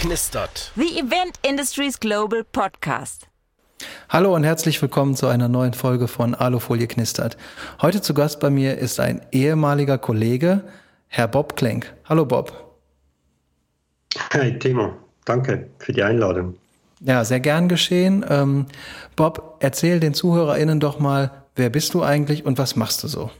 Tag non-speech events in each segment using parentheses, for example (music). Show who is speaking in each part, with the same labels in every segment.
Speaker 1: knistert.
Speaker 2: The Event Industries Global Podcast.
Speaker 3: Hallo und herzlich willkommen zu einer neuen Folge von Alufolie knistert. Heute zu Gast bei mir ist ein ehemaliger Kollege, Herr Bob Klenk. Hallo Bob.
Speaker 4: Hi Timo, danke für die Einladung.
Speaker 3: Ja, sehr gern geschehen. Ähm, Bob, erzähl den ZuhörerInnen doch mal, wer bist du eigentlich und was machst du so?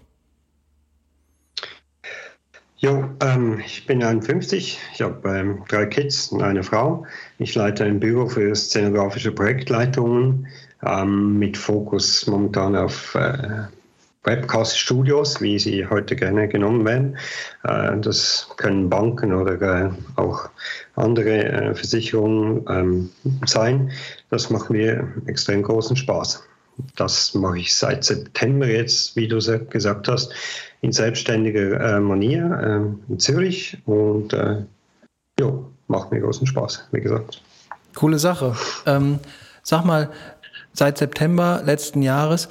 Speaker 4: Jo, ähm, ich bin 51, ich habe ähm, drei Kids und eine Frau. Ich leite ein Büro für szenografische Projektleitungen ähm, mit Fokus momentan auf äh, Webcast-Studios, wie sie heute gerne genommen werden. Äh, das können Banken oder äh, auch andere äh, Versicherungen ähm, sein. Das macht mir extrem großen Spaß. Das mache ich seit September jetzt, wie du gesagt hast in selbstständiger äh, Manier äh, in Zürich und äh, ja, macht mir großen Spaß, wie gesagt.
Speaker 3: Coole Sache. Ähm, sag mal, seit September letzten Jahres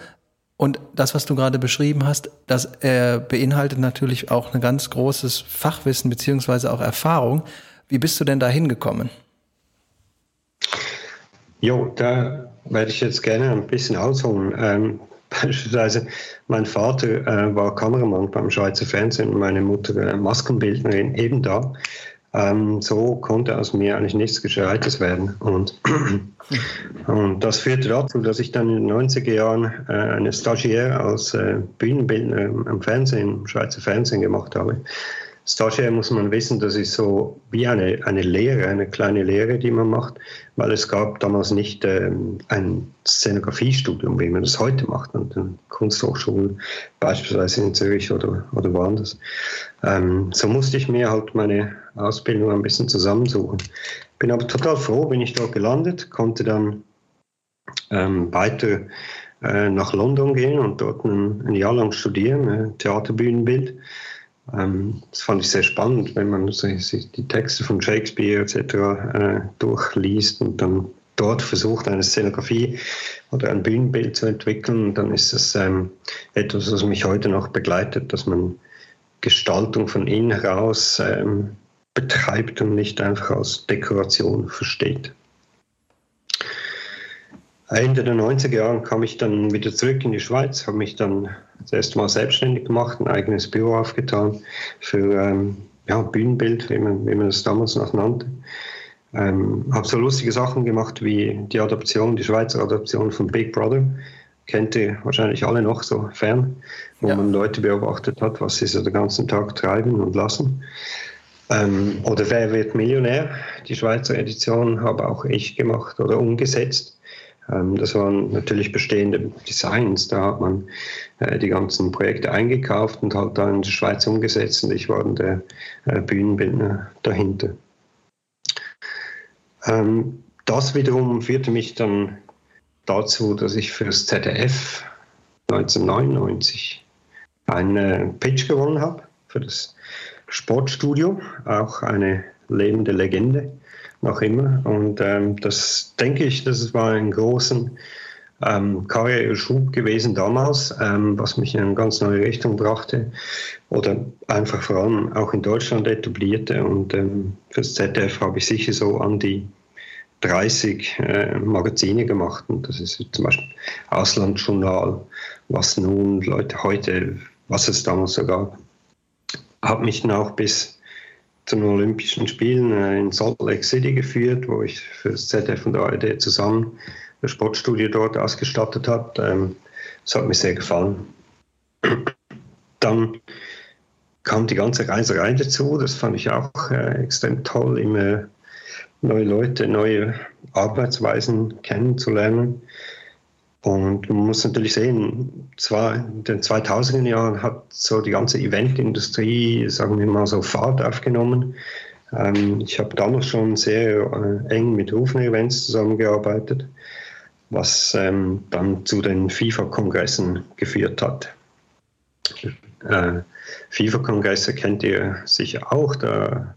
Speaker 3: und das, was du gerade beschrieben hast, das äh, beinhaltet natürlich auch ein ganz großes Fachwissen beziehungsweise auch Erfahrung. Wie bist du denn da hingekommen?
Speaker 4: Jo, da werde ich jetzt gerne ein bisschen ausholen. Ähm, (laughs) Beispielsweise, mein Vater äh, war Kameramann beim Schweizer Fernsehen und meine Mutter äh, Maskenbildnerin eben da. Ähm, so konnte aus mir eigentlich nichts Gescheites werden. Und, (clears throat) und das führte dazu, dass ich dann in den 90er Jahren äh, eine Stagiaire als äh, Bühnenbildner im Fernsehen, im Schweizer Fernsehen gemacht habe. Stagiaire muss man wissen, das ist so wie eine, eine Lehre, eine kleine Lehre, die man macht, weil es gab damals nicht ähm, ein Szenografiestudium, wie man das heute macht, an den Kunsthochschulen, beispielsweise in Zürich oder, oder woanders. Ähm, so musste ich mir halt meine Ausbildung ein bisschen zusammensuchen. Bin aber total froh, bin ich dort gelandet, konnte dann ähm, weiter äh, nach London gehen und dort ein, ein Jahr lang studieren, äh, Theaterbühnenbild. Ähm, das fand ich sehr spannend, wenn man sich die Texte von Shakespeare etc. Äh, durchliest und dann dort versucht, eine Szenografie oder ein Bühnenbild zu entwickeln, dann ist es ähm, etwas, was mich heute noch begleitet, dass man Gestaltung von innen heraus ähm, betreibt und nicht einfach als Dekoration versteht. Ende der 90er Jahre kam ich dann wieder zurück in die Schweiz, habe mich dann das erste Mal selbstständig gemacht, ein eigenes Büro aufgetan für ähm, ja, Bühnenbild, wie man, wie man das damals noch nannte. Ähm, habe so lustige Sachen gemacht wie die Adaption, die Schweizer Adaption von Big Brother. Kennt ihr wahrscheinlich alle noch so fern, wo ja. man Leute beobachtet hat, was sie so den ganzen Tag treiben und lassen. Ähm, oder Wer wird Millionär? Die Schweizer Edition habe auch ich gemacht oder umgesetzt. Ähm, das waren natürlich bestehende Designs. Da hat man äh, die ganzen Projekte eingekauft und halt da in der Schweiz umgesetzt und ich war dann der äh, Bühnenbildner dahinter. Ähm, das wiederum führte mich dann dazu, dass ich für das ZDF 1999 einen Pitch gewonnen habe für das Sportstudio, auch eine lebende Legende noch immer. Und ähm, das denke ich, das war ein großen ähm, Karriereschub gewesen damals, ähm, was mich in eine ganz neue Richtung brachte oder einfach vor allem auch in Deutschland etablierte. Und ähm, fürs ZDF habe ich sicher so an die 30 äh, Magazine gemacht. Und das ist zum Beispiel Auslandsjournal, was nun Leute heute, was es damals so gab. Hat mich dann auch bis zu den Olympischen Spielen äh, in Salt Lake City geführt, wo ich für das ZDF und ARD zusammen das Sportstudio dort ausgestattet habe. Ähm, das hat mir sehr gefallen. (clears throat) Dann kam die ganze Reiserei dazu. Das fand ich auch äh, extrem toll, immer neue Leute, neue Arbeitsweisen kennenzulernen. Und man muss natürlich sehen, zwar in den 2000er Jahren hat so die ganze Eventindustrie, sagen wir mal so, Fahrt aufgenommen. Ähm, ich habe damals schon sehr äh, eng mit Rufner Events zusammengearbeitet, was ähm, dann zu den FIFA-Kongressen geführt hat. Äh, FIFA-Kongresse kennt ihr sicher auch, da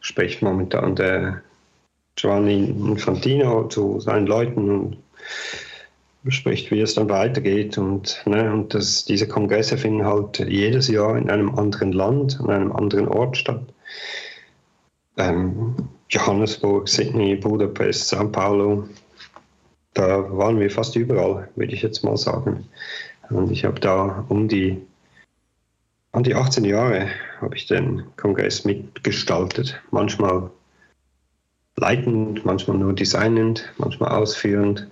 Speaker 4: spricht momentan der Giovanni Infantino zu seinen Leuten und bespricht, wie es dann weitergeht. Und, ne, und das, diese Kongresse finden halt jedes Jahr in einem anderen Land, an einem anderen Ort statt. Ähm, Johannesburg, Sydney, Budapest, Sao Paulo. Da waren wir fast überall, würde ich jetzt mal sagen. Und ich habe da um die, um die 18 Jahre habe ich den Kongress mitgestaltet. Manchmal leitend, manchmal nur designend, manchmal ausführend.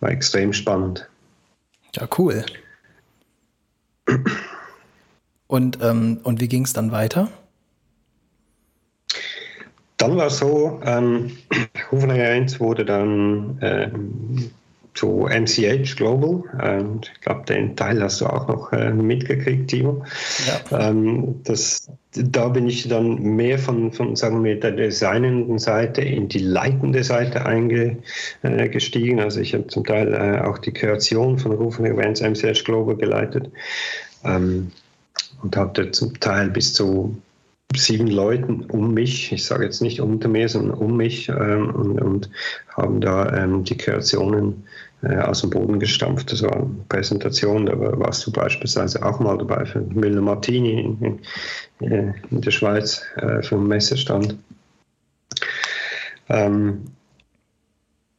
Speaker 4: War extrem spannend.
Speaker 3: Ja, cool. Und, ähm, und wie ging es dann weiter?
Speaker 4: Dann war es so, ähm, Hufner wurde dann ähm, zu MCH Global. Ähm, ich glaube, den Teil hast du auch noch äh, mitgekriegt, Timo. Ja. Ähm, das, da bin ich dann mehr von, von, sagen wir, der designenden Seite in die leitende Seite eingestiegen. Äh, also ich habe zum Teil äh, auch die Kreation von Rufen Events MCH Global geleitet ähm, und habe zum Teil bis zu sieben Leuten um mich, ich sage jetzt nicht unter mir, sondern um mich ähm, und, und, haben da ähm, die Kreationen aus dem Boden gestampft. Das war eine Präsentation, da warst du beispielsweise auch mal dabei für Müller Martini in, in, äh, in der Schweiz äh, für einen Messestand. Ähm,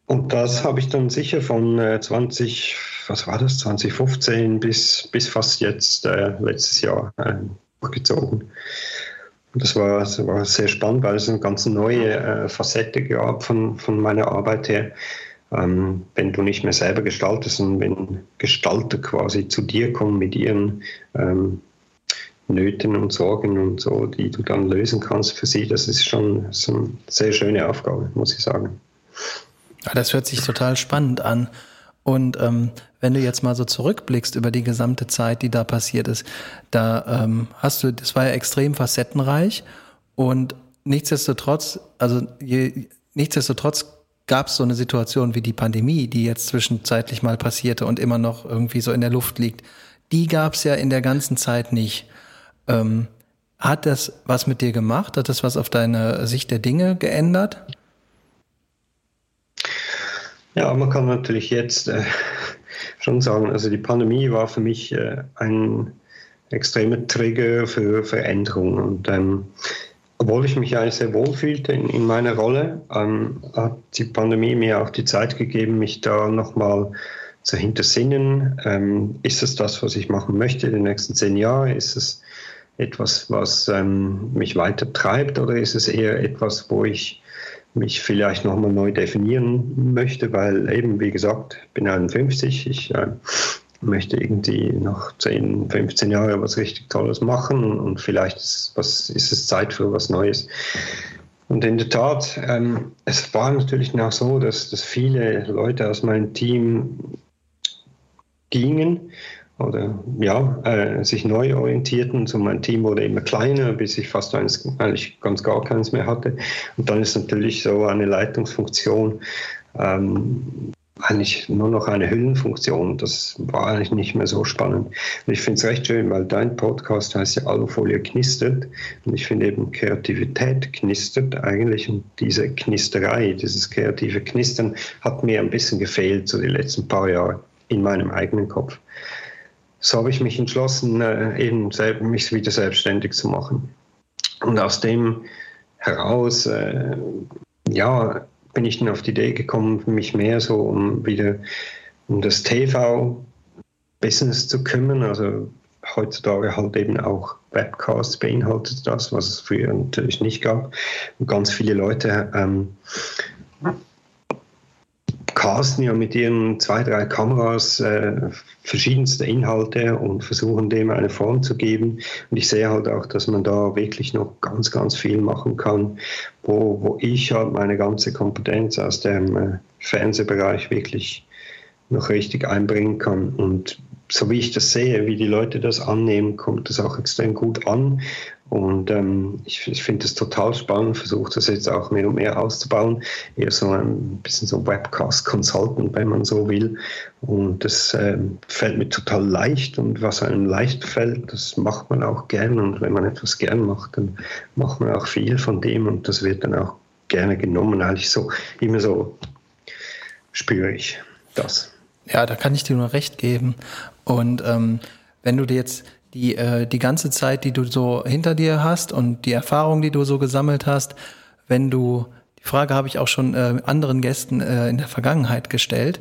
Speaker 4: und das habe ich dann sicher von äh, 20, was war das, 2015 bis, bis fast jetzt, äh, letztes Jahr, äh, gezogen. Das war, das war sehr spannend, weil es eine ganz neue äh, Facette gab von, von meiner Arbeit her. Ähm, wenn du nicht mehr selber gestaltest und wenn Gestalter quasi zu dir kommen mit ihren ähm, Nöten und Sorgen und so, die du dann lösen kannst für sie, das ist schon so eine sehr schöne Aufgabe, muss ich sagen.
Speaker 3: Ja, das hört sich total spannend an. Und ähm, wenn du jetzt mal so zurückblickst über die gesamte Zeit, die da passiert ist, da ähm, hast du, das war ja extrem facettenreich und nichtsdestotrotz, also je, nichtsdestotrotz gab es so eine Situation wie die Pandemie, die jetzt zwischenzeitlich mal passierte und immer noch irgendwie so in der Luft liegt. Die gab es ja in der ganzen Zeit nicht. Ähm, hat das was mit dir gemacht? Hat das was auf deine Sicht der Dinge geändert?
Speaker 4: Ja, man kann natürlich jetzt äh, schon sagen, also die Pandemie war für mich äh, ein extremer Trigger für Veränderung. Und ähm, obwohl ich mich eigentlich sehr wohl fühlte in, in meiner Rolle, ähm, hat die Pandemie mir auch die Zeit gegeben, mich da nochmal zu hintersinnen. Ähm, ist es das, was ich machen möchte in den nächsten zehn Jahren? Ist es etwas, was ähm, mich weiter treibt oder ist es eher etwas, wo ich mich vielleicht nochmal neu definieren möchte, weil eben, wie gesagt, ich bin 51, ich äh, möchte irgendwie noch 10, 15 Jahre was richtig Tolles machen und vielleicht ist, was, ist es Zeit für was Neues. Und in der Tat, ähm, es war natürlich auch so, dass, dass viele Leute aus meinem Team gingen oder ja, äh, sich neu orientierten. So mein Team wurde immer kleiner, bis ich fast eins, eigentlich ganz gar keins mehr hatte. Und dann ist natürlich so eine Leitungsfunktion ähm, eigentlich nur noch eine Hüllenfunktion. Das war eigentlich nicht mehr so spannend. Und ich finde es recht schön, weil dein Podcast heißt ja Alufolie knistert. Und ich finde eben Kreativität knistert eigentlich. Und diese Knisterei, dieses kreative Knistern hat mir ein bisschen gefehlt so die letzten paar Jahre in meinem eigenen Kopf so habe ich mich entschlossen, äh, eben mich wieder selbstständig zu machen. Und aus dem heraus, äh, ja, bin ich dann auf die Idee gekommen, mich mehr so um wieder um das TV-Business zu kümmern. Also heutzutage halt eben auch Webcasts beinhaltet das, was es früher natürlich nicht gab. Und ganz viele Leute ähm, casten ja mit ihren zwei, drei Kameras äh, verschiedenste Inhalte und versuchen dem eine Form zu geben. Und ich sehe halt auch, dass man da wirklich noch ganz, ganz viel machen kann, wo, wo ich halt meine ganze Kompetenz aus dem äh, Fernsehbereich wirklich noch richtig einbringen kann. Und so wie ich das sehe, wie die Leute das annehmen, kommt das auch extrem gut an. Und ähm, ich, ich finde das total spannend, versuche das jetzt auch mehr und mehr auszubauen. Eher so ein bisschen so Webcast-Consultant, wenn man so will. Und das ähm, fällt mir total leicht. Und was einem leicht fällt, das macht man auch gern. Und wenn man etwas gern macht, dann macht man auch viel von dem. Und das wird dann auch gerne genommen. Eigentlich so, immer so spüre ich das.
Speaker 3: Ja, da kann ich dir nur recht geben. Und ähm, wenn du dir jetzt die, äh, die ganze Zeit, die du so hinter dir hast und die Erfahrung, die du so gesammelt hast, wenn du, die Frage habe ich auch schon äh, anderen Gästen äh, in der Vergangenheit gestellt,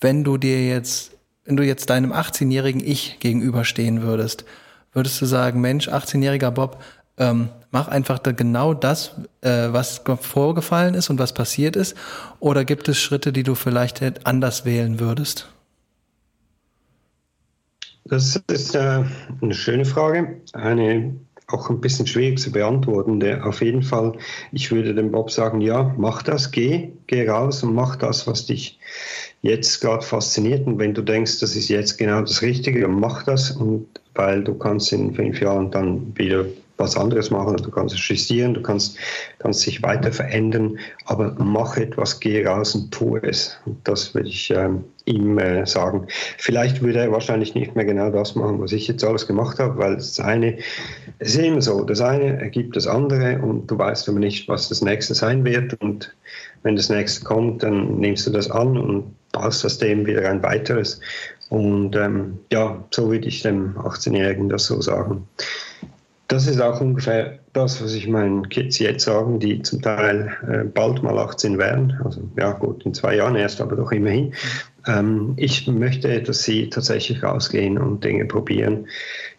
Speaker 3: wenn du dir jetzt, wenn du jetzt deinem 18-jährigen Ich gegenüberstehen würdest, würdest du sagen, Mensch, 18-jähriger Bob, ähm, mach einfach da genau das, äh, was vorgefallen ist und was passiert ist? Oder gibt es Schritte, die du vielleicht anders wählen würdest?
Speaker 4: Das ist äh, eine schöne Frage, eine auch ein bisschen schwierig zu beantworten. Der, auf jeden Fall, ich würde dem Bob sagen, ja, mach das, geh, geh raus und mach das, was dich jetzt gerade fasziniert. Und wenn du denkst, das ist jetzt genau das Richtige, dann mach das, und weil du kannst in fünf Jahren dann wieder was anderes machen, du kannst es justieren, du kannst, kannst dich weiter verändern, aber mach etwas, geh raus und tu es. Und das würde ich ähm, ihm äh, sagen. Vielleicht würde er wahrscheinlich nicht mehr genau das machen, was ich jetzt alles gemacht habe, weil das eine, ist immer so, das eine ergibt das andere und du weißt aber nicht, was das nächste sein wird und wenn das nächste kommt, dann nimmst du das an und baust aus dem wieder ein weiteres. Und ähm, ja, so würde ich dem 18-Jährigen das so sagen. Das ist auch ungefähr das, was ich meinen Kids jetzt sagen, die zum Teil äh, bald mal 18 werden. Also ja gut, in zwei Jahren erst, aber doch immerhin. Ähm, ich möchte, dass sie tatsächlich rausgehen und Dinge probieren,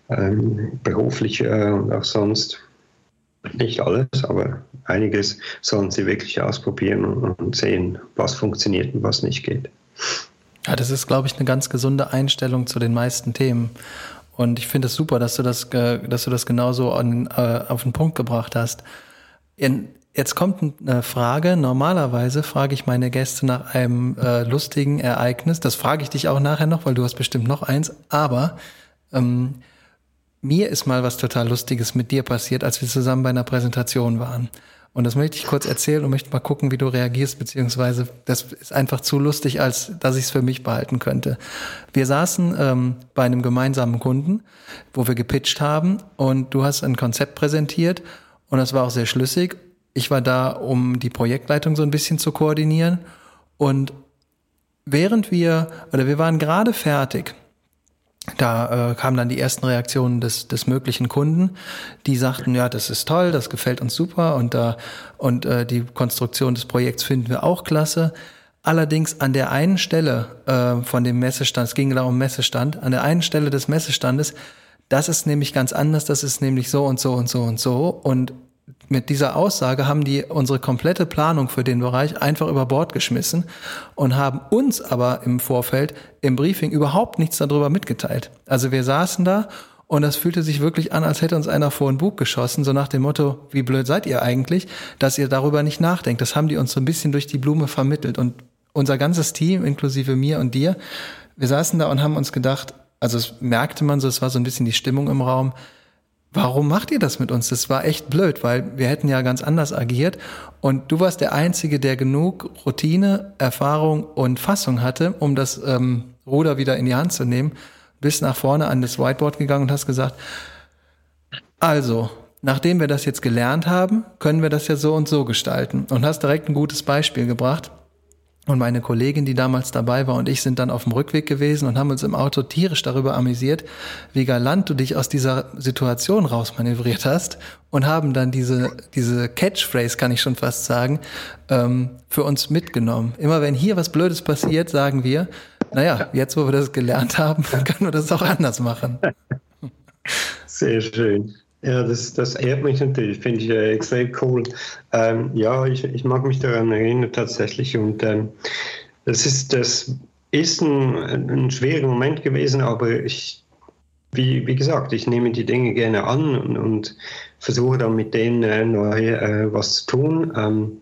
Speaker 4: ähm, beruflich äh, und auch sonst. Nicht alles, aber einiges sollen sie wirklich ausprobieren und, und sehen, was funktioniert und was nicht geht.
Speaker 3: Ja, das ist, glaube ich, eine ganz gesunde Einstellung zu den meisten Themen. Und ich finde es super, dass du das, dass du das genauso an, äh, auf den Punkt gebracht hast. In, jetzt kommt eine Frage. Normalerweise frage ich meine Gäste nach einem äh, lustigen Ereignis. Das frage ich dich auch nachher noch, weil du hast bestimmt noch eins. Aber ähm, mir ist mal was total Lustiges mit dir passiert, als wir zusammen bei einer Präsentation waren. Und das möchte ich kurz erzählen und möchte mal gucken, wie du reagierst, beziehungsweise das ist einfach zu lustig, als dass ich es für mich behalten könnte. Wir saßen ähm, bei einem gemeinsamen Kunden, wo wir gepitcht haben und du hast ein Konzept präsentiert und das war auch sehr schlüssig. Ich war da, um die Projektleitung so ein bisschen zu koordinieren und während wir, oder wir waren gerade fertig, da äh, kamen dann die ersten Reaktionen des, des möglichen Kunden, die sagten, ja, das ist toll, das gefällt uns super und, äh, und äh, die Konstruktion des Projekts finden wir auch klasse. Allerdings an der einen Stelle äh, von dem Messestand, es ging da um Messestand, an der einen Stelle des Messestandes, das ist nämlich ganz anders, das ist nämlich so und so und so und so. Und mit dieser Aussage haben die unsere komplette Planung für den Bereich einfach über Bord geschmissen und haben uns aber im Vorfeld im Briefing überhaupt nichts darüber mitgeteilt. Also wir saßen da und das fühlte sich wirklich an, als hätte uns einer vor ein Bug geschossen, so nach dem Motto, wie blöd seid ihr eigentlich, dass ihr darüber nicht nachdenkt. Das haben die uns so ein bisschen durch die Blume vermittelt und unser ganzes Team, inklusive mir und dir, wir saßen da und haben uns gedacht, also es merkte man so, es war so ein bisschen die Stimmung im Raum, warum macht ihr das mit uns? Das war echt blöd, weil wir hätten ja ganz anders agiert. Und du warst der Einzige, der genug Routine, Erfahrung und Fassung hatte, um das ähm, Ruder wieder in die Hand zu nehmen. Bist nach vorne an das Whiteboard gegangen und hast gesagt, also, nachdem wir das jetzt gelernt haben, können wir das ja so und so gestalten. Und hast direkt ein gutes Beispiel gebracht. Und meine Kollegin, die damals dabei war, und ich sind dann auf dem Rückweg gewesen und haben uns im Auto tierisch darüber amüsiert, wie galant du dich aus dieser Situation rausmanövriert hast und haben dann diese, diese Catchphrase, kann ich schon fast sagen, ähm, für uns mitgenommen. Immer wenn hier was Blödes passiert, sagen wir, naja, jetzt wo wir das gelernt haben, (laughs) können wir das auch anders machen. (laughs)
Speaker 4: Sehr schön. Ja, das, das ehrt mich natürlich, finde ich äh, extrem cool. Ähm, ja, ich, ich mag mich daran erinnern tatsächlich und ähm, das ist, das ist ein, ein schwerer Moment gewesen, aber ich, wie, wie gesagt, ich nehme die Dinge gerne an und, und versuche dann mit denen äh, neu äh, was zu tun. Ähm,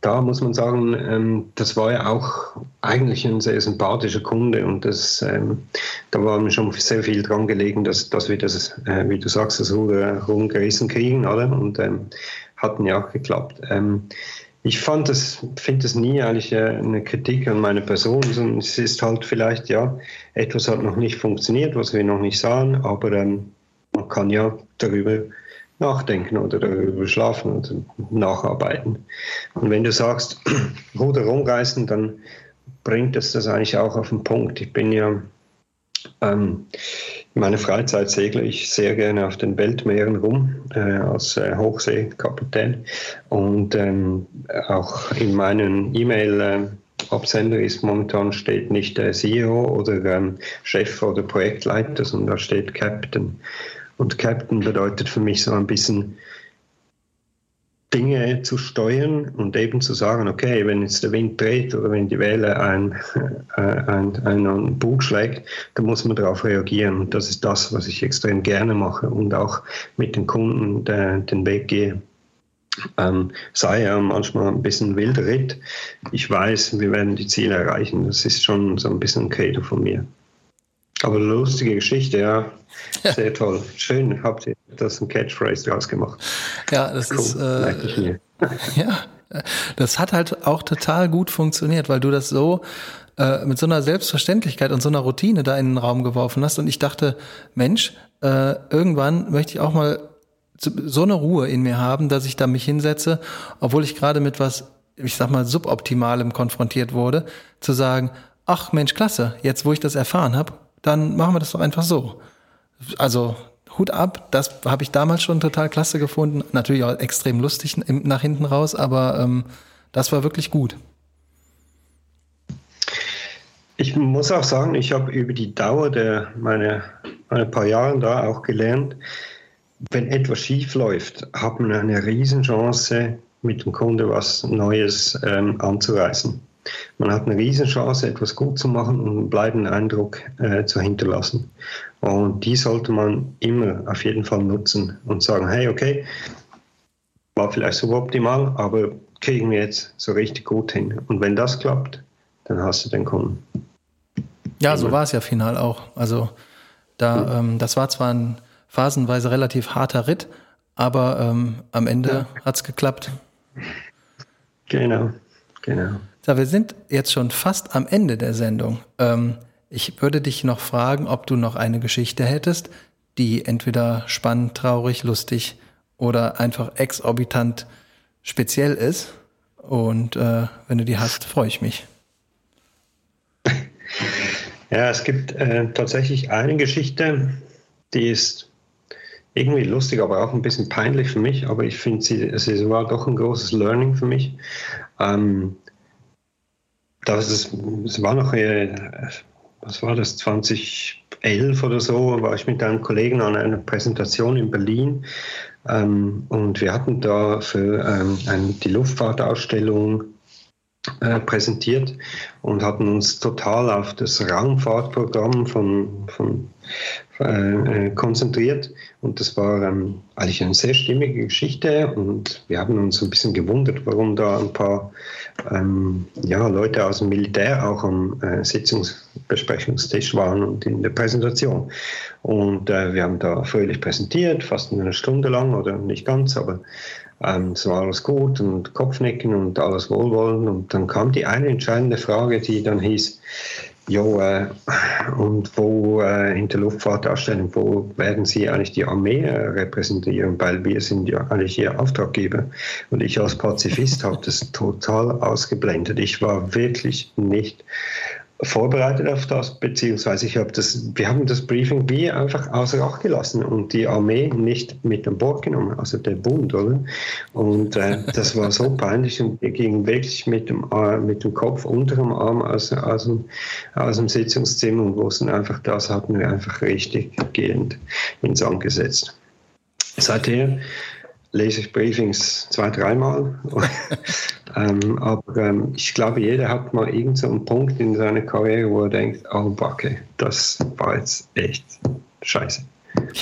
Speaker 4: da muss man sagen, ähm, das war ja auch eigentlich ein sehr sympathischer Kunde und das, ähm, da war mir schon sehr viel dran gelegen, dass, dass wir das, äh, wie du sagst, das Ruder rumgerissen kriegen, oder? Und ähm, hatten ja auch geklappt. Ähm, ich fand das, finde das nie eigentlich äh, eine Kritik an meine Person, sondern es ist halt vielleicht, ja, etwas hat noch nicht funktioniert, was wir noch nicht sahen, aber ähm, man kann ja darüber nachdenken oder darüber schlafen oder nacharbeiten. Und wenn du sagst, (clears throat) Ruder rumreißen, dann bringt es das eigentlich auch auf den Punkt. Ich bin ja, ähm, in meiner Freizeit segle ich sehr gerne auf den Weltmeeren rum äh, als äh, Hochseekapitän und ähm, auch in meinen E-Mail äh, Absender ist momentan steht nicht der CEO oder ähm, Chef oder Projektleiter, sondern da steht Captain. Und Captain bedeutet für mich so ein bisschen Dinge zu steuern und eben zu sagen, okay, wenn jetzt der Wind dreht oder wenn die Welle ein, (laughs) äh, ein, einen Bug schlägt, dann muss man darauf reagieren. Und das ist das, was ich extrem gerne mache und auch mit den Kunden der, den Weg gehe. Ähm, sei ja manchmal ein bisschen wilder Ritt. Ich weiß, wir werden die Ziele erreichen. Das ist schon so ein bisschen ein Credo von mir. Aber lustige Geschichte, ja. Sehr toll. Schön, habt ihr das ein Catchphrase draus gemacht.
Speaker 3: Ja, das cool. ist. Äh, (laughs) ja, das hat halt auch total gut funktioniert, weil du das so äh, mit so einer Selbstverständlichkeit und so einer Routine da in den Raum geworfen hast. Und ich dachte, Mensch, äh, irgendwann möchte ich auch mal so eine Ruhe in mir haben, dass ich da mich hinsetze, obwohl ich gerade mit was, ich sag mal, suboptimalem konfrontiert wurde, zu sagen, ach Mensch, klasse, jetzt wo ich das erfahren habe, dann machen wir das doch einfach so. Also Hut ab, das habe ich damals schon total klasse gefunden. Natürlich auch extrem lustig nach hinten raus, aber ähm, das war wirklich gut.
Speaker 4: Ich muss auch sagen, ich habe über die Dauer der meine, meine paar Jahre da auch gelernt, wenn etwas schief läuft, hat man eine Riesenchance, mit dem Kunde was Neues ähm, anzureißen. Man hat eine Riesenchance, etwas gut zu machen und einen bleibenden Eindruck äh, zu hinterlassen. Und die sollte man immer auf jeden Fall nutzen und sagen, hey, okay, war vielleicht suboptimal, aber kriegen wir jetzt so richtig gut hin. Und wenn das klappt, dann hast du den Kunden.
Speaker 3: Ja, so war es ja final auch. Also da, ähm, das war zwar ein phasenweise relativ harter Ritt, aber ähm, am Ende ja. hat es geklappt.
Speaker 4: Genau, genau.
Speaker 3: So, wir sind jetzt schon fast am Ende der Sendung. Ähm, ich würde dich noch fragen, ob du noch eine Geschichte hättest, die entweder spannend, traurig, lustig oder einfach exorbitant speziell ist. Und äh, wenn du die hast, freue ich mich. (laughs)
Speaker 4: Ja, es gibt äh, tatsächlich eine Geschichte, die ist irgendwie lustig, aber auch ein bisschen peinlich für mich. Aber ich finde, sie, sie war doch ein großes Learning für mich. Ähm, das ist, es war noch, äh, was war das, 2011 oder so, war ich mit einem Kollegen an einer Präsentation in Berlin. Ähm, und wir hatten da für ähm, eine, die Luftfahrtausstellung präsentiert und hatten uns total auf das Raumfahrtprogramm von, von äh, äh, konzentriert. Und das war ähm, eigentlich eine sehr stimmige Geschichte. Und wir haben uns ein bisschen gewundert, warum da ein paar ähm, ja, Leute aus dem Militär auch am äh, Sitzungsbesprechungstisch waren und in der Präsentation. Und äh, wir haben da fröhlich präsentiert, fast eine Stunde lang oder nicht ganz, aber ähm, es war alles gut und Kopfnicken und alles Wohlwollen. Und dann kam die eine entscheidende Frage, die dann hieß, Jo, äh, und wo äh, in der Luftfahrtausstellung, wo werden Sie eigentlich die Armee äh, repräsentieren? Weil wir sind ja eigentlich Ihr Auftraggeber. Und ich als Pazifist (laughs) habe das total ausgeblendet. Ich war wirklich nicht vorbereitet auf das, beziehungsweise ich habe das, wir haben das Briefing wie einfach außer Acht gelassen und die Armee nicht mit an Bord genommen, also der Bund, oder? Und äh, das war so peinlich und wir gingen wirklich mit dem, äh, mit dem Kopf unter dem Arm aus, aus, dem, aus dem Sitzungszimmer und wussten einfach, das hatten wir einfach richtig gehend ins Angesetzt. Seither lese ich Briefings zwei, dreimal. (laughs) ähm, aber ähm, ich glaube, jeder hat mal irgendeinen so Punkt in seiner Karriere, wo er denkt, oh Backe, das war jetzt echt scheiße.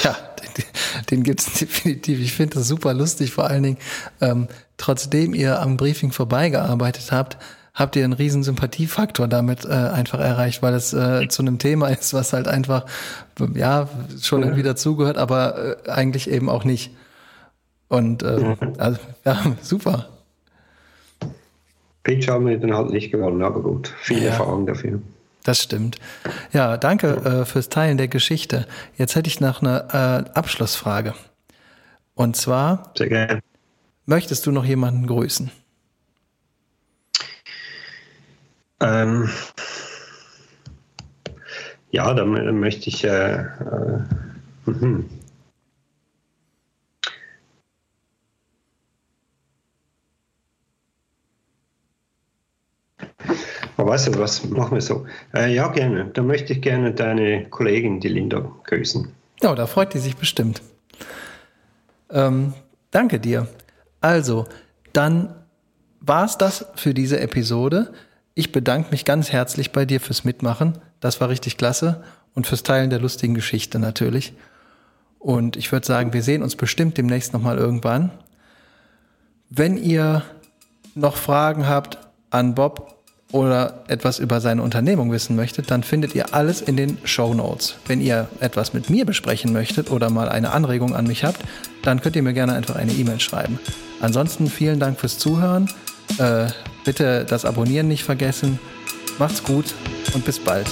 Speaker 3: Ja, den, den gibt es definitiv. Ich finde das super lustig, vor allen Dingen, ähm, trotzdem ihr am Briefing vorbeigearbeitet habt, habt ihr einen riesen Sympathiefaktor damit äh, einfach erreicht, weil es äh, zu einem Thema ist, was halt einfach, ja, schon irgendwie dazugehört, aber äh, eigentlich eben auch nicht. Und äh, also, ja, super.
Speaker 4: Pitch haben wir dann halt nicht gewonnen, aber gut, viel ja, Erfahrung dafür.
Speaker 3: Das stimmt. Ja, danke äh, fürs Teilen der Geschichte. Jetzt hätte ich noch eine äh, Abschlussfrage. Und zwar,
Speaker 4: Sehr gerne.
Speaker 3: möchtest du noch jemanden grüßen?
Speaker 4: Ähm, ja, da möchte ich. Äh, äh, mhm. Aber weißt du, was machen wir so? Äh, ja, gerne. Da möchte ich gerne deine Kollegin, die Linda, grüßen.
Speaker 3: Ja, da freut die sich bestimmt. Ähm, danke dir. Also, dann war es das für diese Episode. Ich bedanke mich ganz herzlich bei dir fürs Mitmachen. Das war richtig klasse. Und fürs Teilen der lustigen Geschichte natürlich. Und ich würde sagen, wir sehen uns bestimmt demnächst nochmal irgendwann. Wenn ihr noch Fragen habt an Bob oder etwas über seine Unternehmung wissen möchtet, dann findet ihr alles in den Show Notes. Wenn ihr etwas mit mir besprechen möchtet oder mal eine Anregung an mich habt, dann könnt ihr mir gerne einfach eine E-Mail schreiben. Ansonsten vielen Dank fürs Zuhören. Äh, bitte das Abonnieren nicht vergessen. Macht's gut und bis bald.